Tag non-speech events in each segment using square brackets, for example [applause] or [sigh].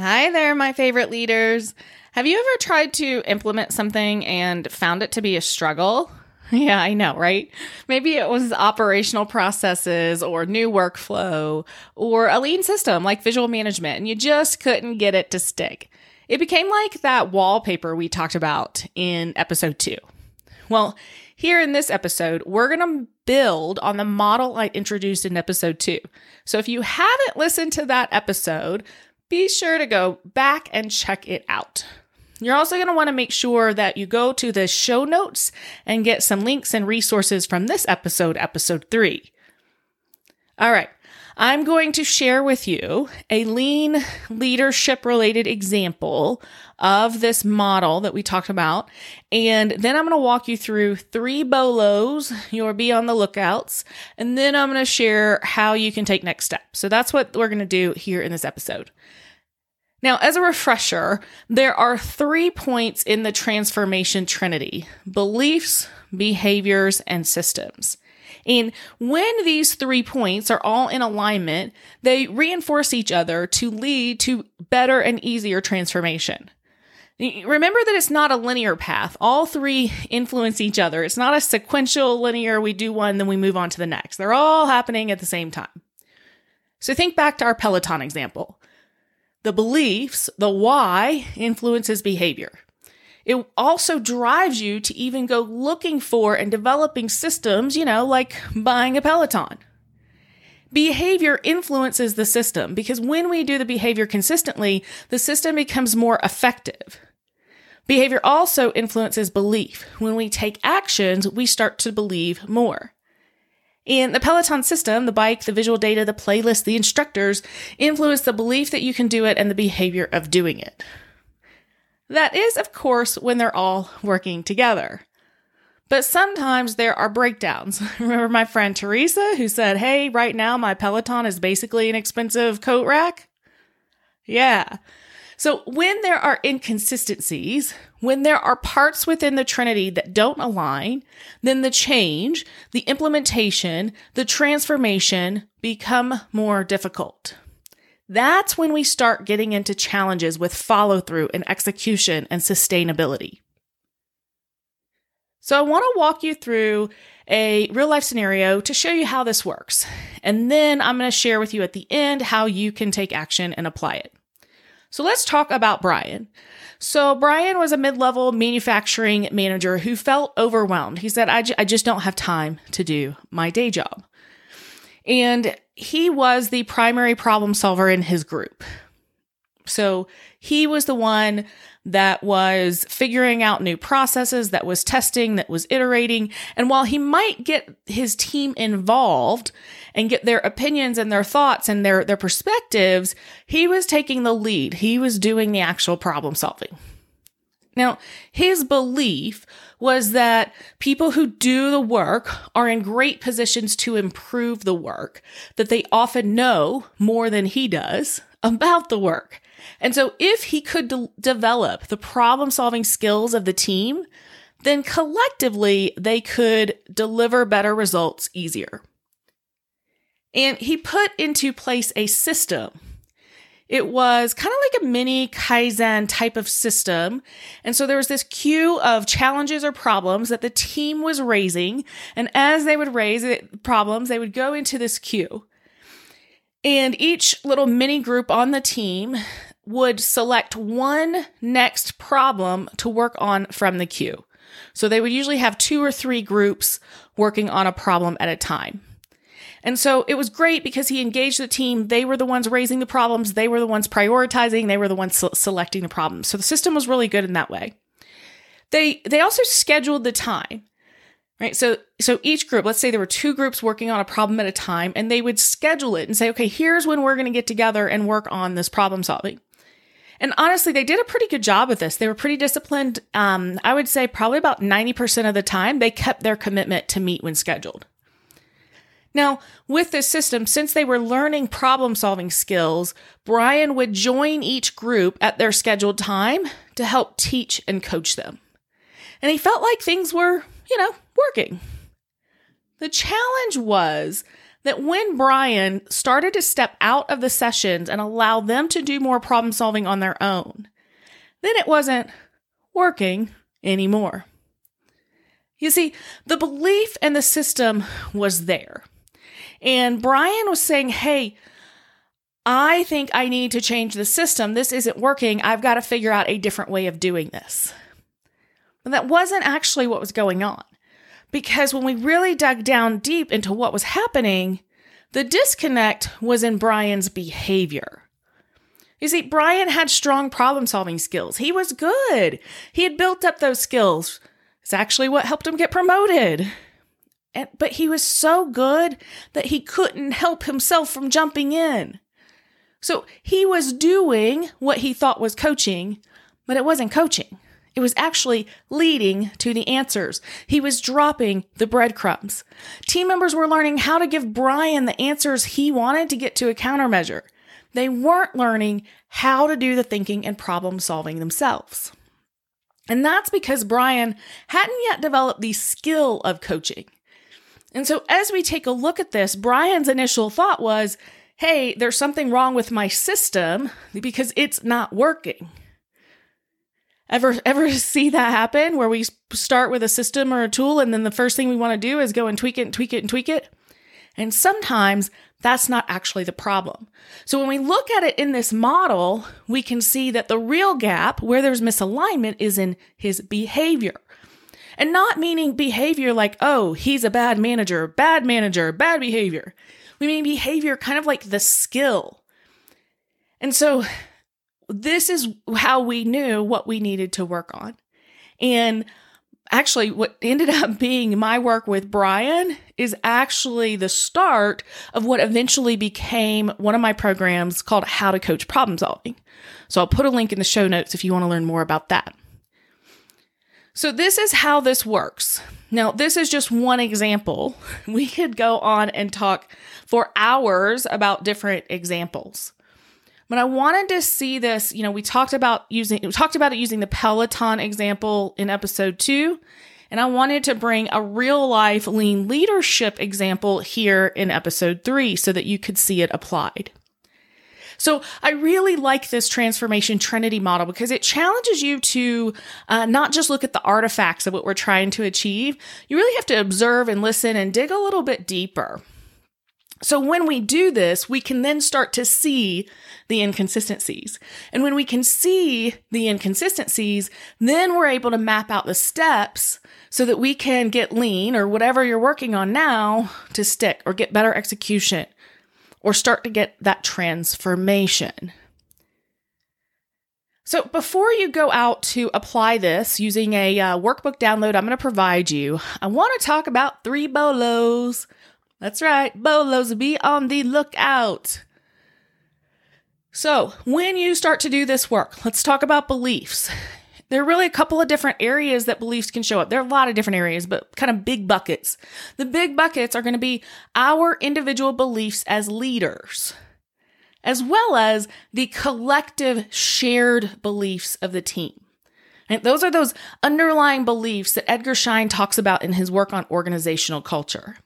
Hi there, my favorite leaders. Have you ever tried to implement something and found it to be a struggle? [laughs] Yeah, I know, right? Maybe it was operational processes or new workflow or a lean system like visual management, and you just couldn't get it to stick. It became like that wallpaper we talked about in episode two. Well, here in this episode, we're going to build on the model I introduced in episode two. So if you haven't listened to that episode, be sure to go back and check it out. You're also going to want to make sure that you go to the show notes and get some links and resources from this episode, episode three. All right. I'm going to share with you a lean leadership related example of this model that we talked about. And then I'm going to walk you through three bolos. You'll be on the lookouts. And then I'm going to share how you can take next steps. So that's what we're going to do here in this episode. Now, as a refresher, there are three points in the transformation trinity beliefs, behaviors, and systems. And when these three points are all in alignment, they reinforce each other to lead to better and easier transformation. Remember that it's not a linear path. All three influence each other. It's not a sequential linear, we do one, then we move on to the next. They're all happening at the same time. So think back to our Peloton example. The beliefs, the why, influences behavior. It also drives you to even go looking for and developing systems, you know, like buying a Peloton. Behavior influences the system because when we do the behavior consistently, the system becomes more effective. Behavior also influences belief. When we take actions, we start to believe more. In the Peloton system, the bike, the visual data, the playlist, the instructors influence the belief that you can do it and the behavior of doing it. That is, of course, when they're all working together. But sometimes there are breakdowns. [laughs] Remember my friend Teresa who said, Hey, right now my Peloton is basically an expensive coat rack? Yeah. So when there are inconsistencies, when there are parts within the Trinity that don't align, then the change, the implementation, the transformation become more difficult. That's when we start getting into challenges with follow through and execution and sustainability. So I want to walk you through a real life scenario to show you how this works. And then I'm going to share with you at the end how you can take action and apply it. So let's talk about Brian. So Brian was a mid-level manufacturing manager who felt overwhelmed. He said, I, j- I just don't have time to do my day job. And he was the primary problem solver in his group. So he was the one that was figuring out new processes, that was testing, that was iterating. And while he might get his team involved and get their opinions and their thoughts and their, their perspectives, he was taking the lead. He was doing the actual problem solving. Now, his belief was that people who do the work are in great positions to improve the work, that they often know more than he does about the work. And so if he could de- develop the problem solving skills of the team, then collectively they could deliver better results easier. And he put into place a system. It was kind of like a mini Kaizen type of system. And so there was this queue of challenges or problems that the team was raising. And as they would raise it, problems, they would go into this queue. And each little mini group on the team would select one next problem to work on from the queue. So they would usually have two or three groups working on a problem at a time. And so it was great because he engaged the team. They were the ones raising the problems. They were the ones prioritizing. They were the ones se- selecting the problems. So the system was really good in that way. They, they also scheduled the time, right? So, so each group, let's say there were two groups working on a problem at a time and they would schedule it and say, okay, here's when we're going to get together and work on this problem solving. And honestly, they did a pretty good job with this. They were pretty disciplined. Um, I would say probably about 90% of the time, they kept their commitment to meet when scheduled. Now, with this system, since they were learning problem solving skills, Brian would join each group at their scheduled time to help teach and coach them. And he felt like things were, you know, working. The challenge was that when Brian started to step out of the sessions and allow them to do more problem solving on their own, then it wasn't working anymore. You see, the belief and the system was there. And Brian was saying, Hey, I think I need to change the system. This isn't working. I've got to figure out a different way of doing this. But that wasn't actually what was going on. Because when we really dug down deep into what was happening, the disconnect was in Brian's behavior. You see, Brian had strong problem solving skills. He was good. He had built up those skills. It's actually what helped him get promoted. And, but he was so good that he couldn't help himself from jumping in. So he was doing what he thought was coaching, but it wasn't coaching. It was actually leading to the answers. He was dropping the breadcrumbs. Team members were learning how to give Brian the answers he wanted to get to a countermeasure. They weren't learning how to do the thinking and problem solving themselves. And that's because Brian hadn't yet developed the skill of coaching. And so, as we take a look at this, Brian's initial thought was, hey, there's something wrong with my system because it's not working. Ever [laughs] ever see that happen where we start with a system or a tool and then the first thing we want to do is go and tweak it and tweak it and tweak it? And sometimes that's not actually the problem. So when we look at it in this model, we can see that the real gap where there's misalignment is in his behavior. And not meaning behavior like, oh, he's a bad manager, bad manager, bad behavior. We mean behavior kind of like the skill. And so this is how we knew what we needed to work on. And actually, what ended up being my work with Brian is actually the start of what eventually became one of my programs called How to Coach Problem Solving. So I'll put a link in the show notes if you want to learn more about that. So, this is how this works. Now, this is just one example. [laughs] We could go on and talk for hours about different examples. But I wanted to see this, you know, we talked about using we talked about it using the Peloton example in episode 2, and I wanted to bring a real life lean leadership example here in episode 3 so that you could see it applied. So I really like this transformation trinity model because it challenges you to uh, not just look at the artifacts of what we're trying to achieve. You really have to observe and listen and dig a little bit deeper. So when we do this, we can then start to see the inconsistencies. And when we can see the inconsistencies, then we're able to map out the steps so that we can get lean or whatever you're working on now to stick or get better execution or start to get that transformation. So, before you go out to apply this using a uh, workbook download I'm going to provide you, I want to talk about three bolos that's right, bolos, be on the lookout. So, when you start to do this work, let's talk about beliefs. There are really a couple of different areas that beliefs can show up. There are a lot of different areas, but kind of big buckets. The big buckets are going to be our individual beliefs as leaders, as well as the collective shared beliefs of the team. And those are those underlying beliefs that Edgar Schein talks about in his work on organizational culture.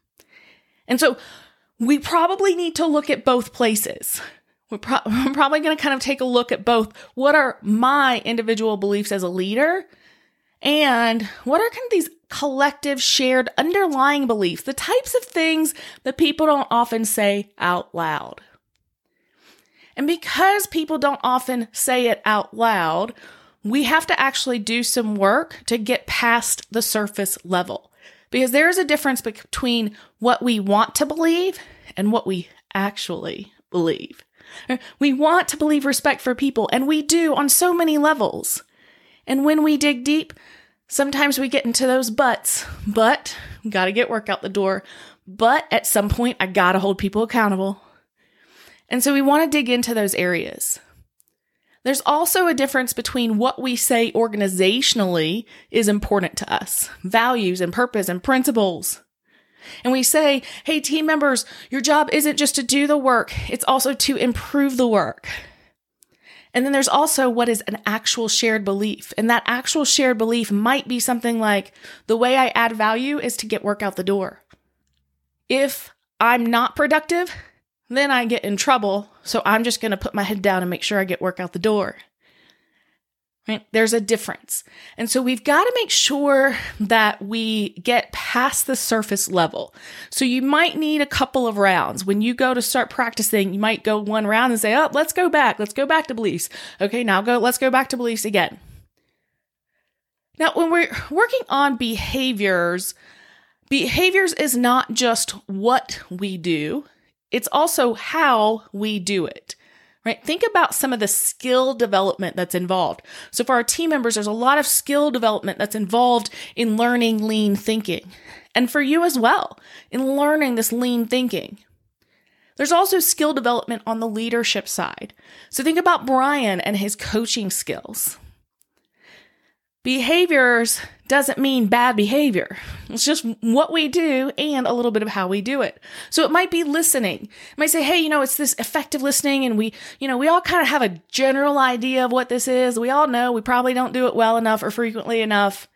And so we probably need to look at both places. We're, pro- [laughs] we're probably going to kind of take a look at both what are my individual beliefs as a leader and what are kind of these collective shared underlying beliefs, the types of things that people don't often say out loud. And because people don't often say it out loud, we have to actually do some work to get past the surface level because there is a difference between what we want to believe and what we actually believe. We want to believe respect for people, and we do on so many levels. And when we dig deep, sometimes we get into those buts. But, gotta get work out the door. But at some point, I gotta hold people accountable. And so we wanna dig into those areas. There's also a difference between what we say organizationally is important to us values and purpose and principles. And we say, hey, team members, your job isn't just to do the work, it's also to improve the work. And then there's also what is an actual shared belief. And that actual shared belief might be something like the way I add value is to get work out the door. If I'm not productive, then I get in trouble. So I'm just going to put my head down and make sure I get work out the door. Right? There's a difference. And so we've got to make sure that we get past the surface level. So you might need a couple of rounds. When you go to start practicing, you might go one round and say, oh, let's go back. Let's go back to beliefs. Okay, now go, let's go back to beliefs again. Now, when we're working on behaviors, behaviors is not just what we do, it's also how we do it right? Think about some of the skill development that's involved. So for our team members, there's a lot of skill development that's involved in learning lean thinking. And for you as well, in learning this lean thinking. There's also skill development on the leadership side. So think about Brian and his coaching skills. Behaviors doesn't mean bad behavior. It's just what we do and a little bit of how we do it. So it might be listening. It might say, hey, you know, it's this effective listening, and we, you know, we all kind of have a general idea of what this is. We all know we probably don't do it well enough or frequently enough.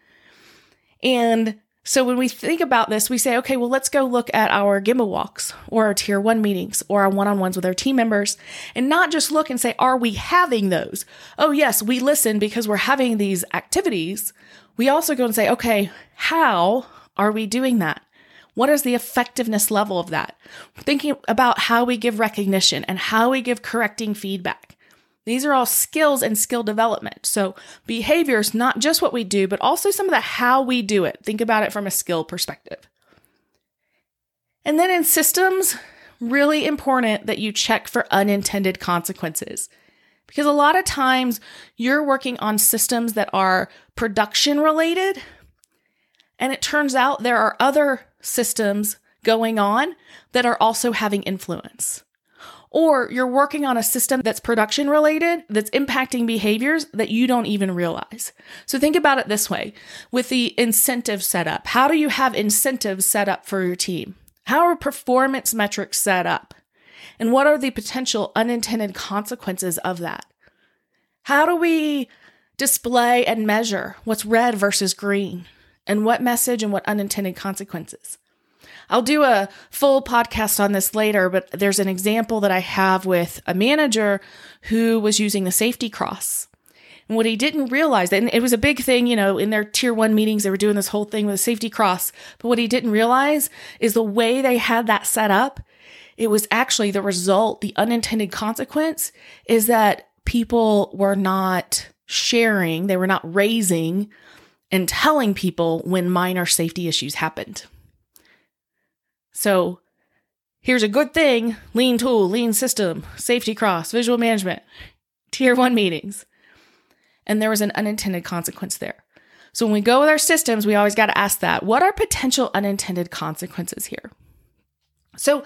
And so when we think about this, we say, okay, well, let's go look at our Gemba walks or our tier one meetings or our one on ones with our team members and not just look and say, are we having those? Oh, yes, we listen because we're having these activities. We also go and say, okay, how are we doing that? What is the effectiveness level of that? Thinking about how we give recognition and how we give correcting feedback. These are all skills and skill development. So behavior is not just what we do, but also some of the how we do it. Think about it from a skill perspective. And then in systems, really important that you check for unintended consequences. Because a lot of times you're working on systems that are production related, and it turns out there are other systems going on that are also having influence or you're working on a system that's production related that's impacting behaviors that you don't even realize. So think about it this way with the incentive setup. How do you have incentives set up for your team? How are performance metrics set up? And what are the potential unintended consequences of that? How do we display and measure what's red versus green? And what message and what unintended consequences? I'll do a full podcast on this later, but there's an example that I have with a manager who was using the safety cross. And what he didn't realize, and it was a big thing, you know, in their tier one meetings, they were doing this whole thing with a safety cross. But what he didn't realize is the way they had that set up, it was actually the result, the unintended consequence is that people were not sharing, they were not raising and telling people when minor safety issues happened. So here's a good thing lean tool, lean system, safety cross, visual management, tier one meetings. And there was an unintended consequence there. So when we go with our systems, we always got to ask that what are potential unintended consequences here? So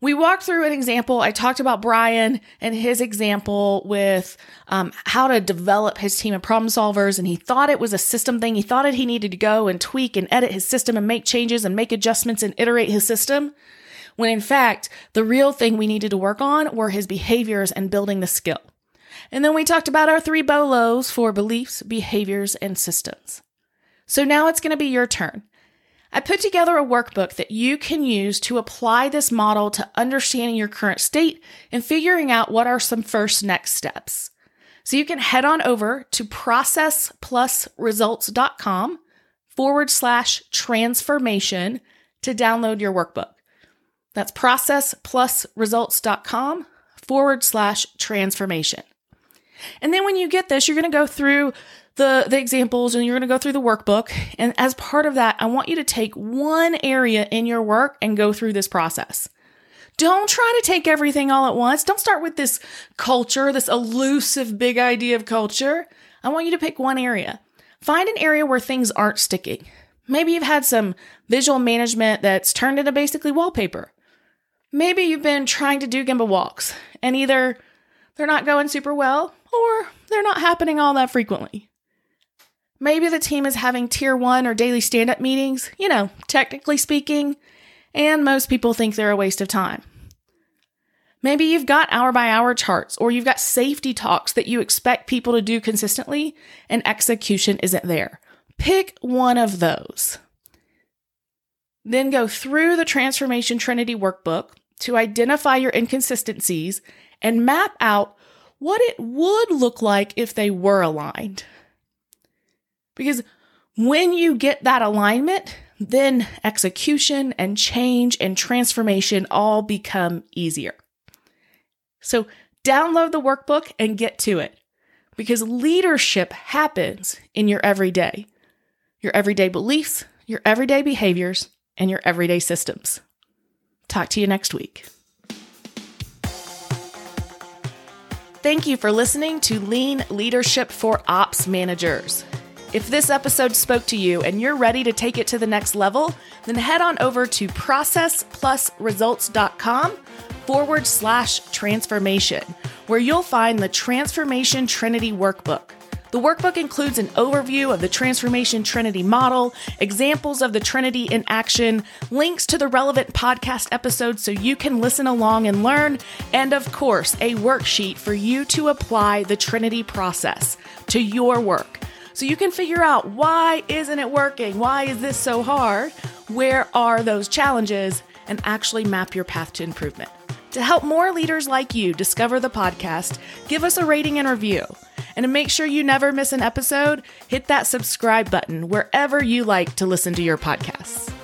we walked through an example. I talked about Brian and his example with um, how to develop his team of problem solvers. And he thought it was a system thing. He thought it, he needed to go and tweak and edit his system and make changes and make adjustments and iterate his system. When in fact, the real thing we needed to work on were his behaviors and building the skill. And then we talked about our three bolos for beliefs, behaviors, and systems. So now it's going to be your turn. I put together a workbook that you can use to apply this model to understanding your current state and figuring out what are some first next steps. So you can head on over to processplusresults.com forward slash transformation to download your workbook. That's processplusresults.com forward slash transformation. And then when you get this, you're going to go through the, the examples and you're going to go through the workbook. And as part of that, I want you to take one area in your work and go through this process. Don't try to take everything all at once. Don't start with this culture, this elusive big idea of culture. I want you to pick one area. Find an area where things aren't sticking. Maybe you've had some visual management that's turned into basically wallpaper. Maybe you've been trying to do Gemba walks and either they're not going super well or they're not happening all that frequently. Maybe the team is having tier one or daily stand up meetings, you know, technically speaking, and most people think they're a waste of time. Maybe you've got hour by hour charts or you've got safety talks that you expect people to do consistently and execution isn't there. Pick one of those. Then go through the Transformation Trinity workbook to identify your inconsistencies and map out what it would look like if they were aligned. Because when you get that alignment, then execution and change and transformation all become easier. So download the workbook and get to it because leadership happens in your everyday, your everyday beliefs, your everyday behaviors, and your everyday systems. Talk to you next week. Thank you for listening to Lean Leadership for Ops Managers. If this episode spoke to you and you're ready to take it to the next level, then head on over to processplusresults.com forward slash transformation, where you'll find the Transformation Trinity Workbook. The workbook includes an overview of the Transformation Trinity model, examples of the Trinity in action, links to the relevant podcast episodes so you can listen along and learn, and of course, a worksheet for you to apply the Trinity process to your work. So you can figure out why isn't it working? Why is this so hard? Where are those challenges? And actually map your path to improvement. To help more leaders like you discover the podcast, give us a rating and review. And to make sure you never miss an episode, hit that subscribe button wherever you like to listen to your podcasts.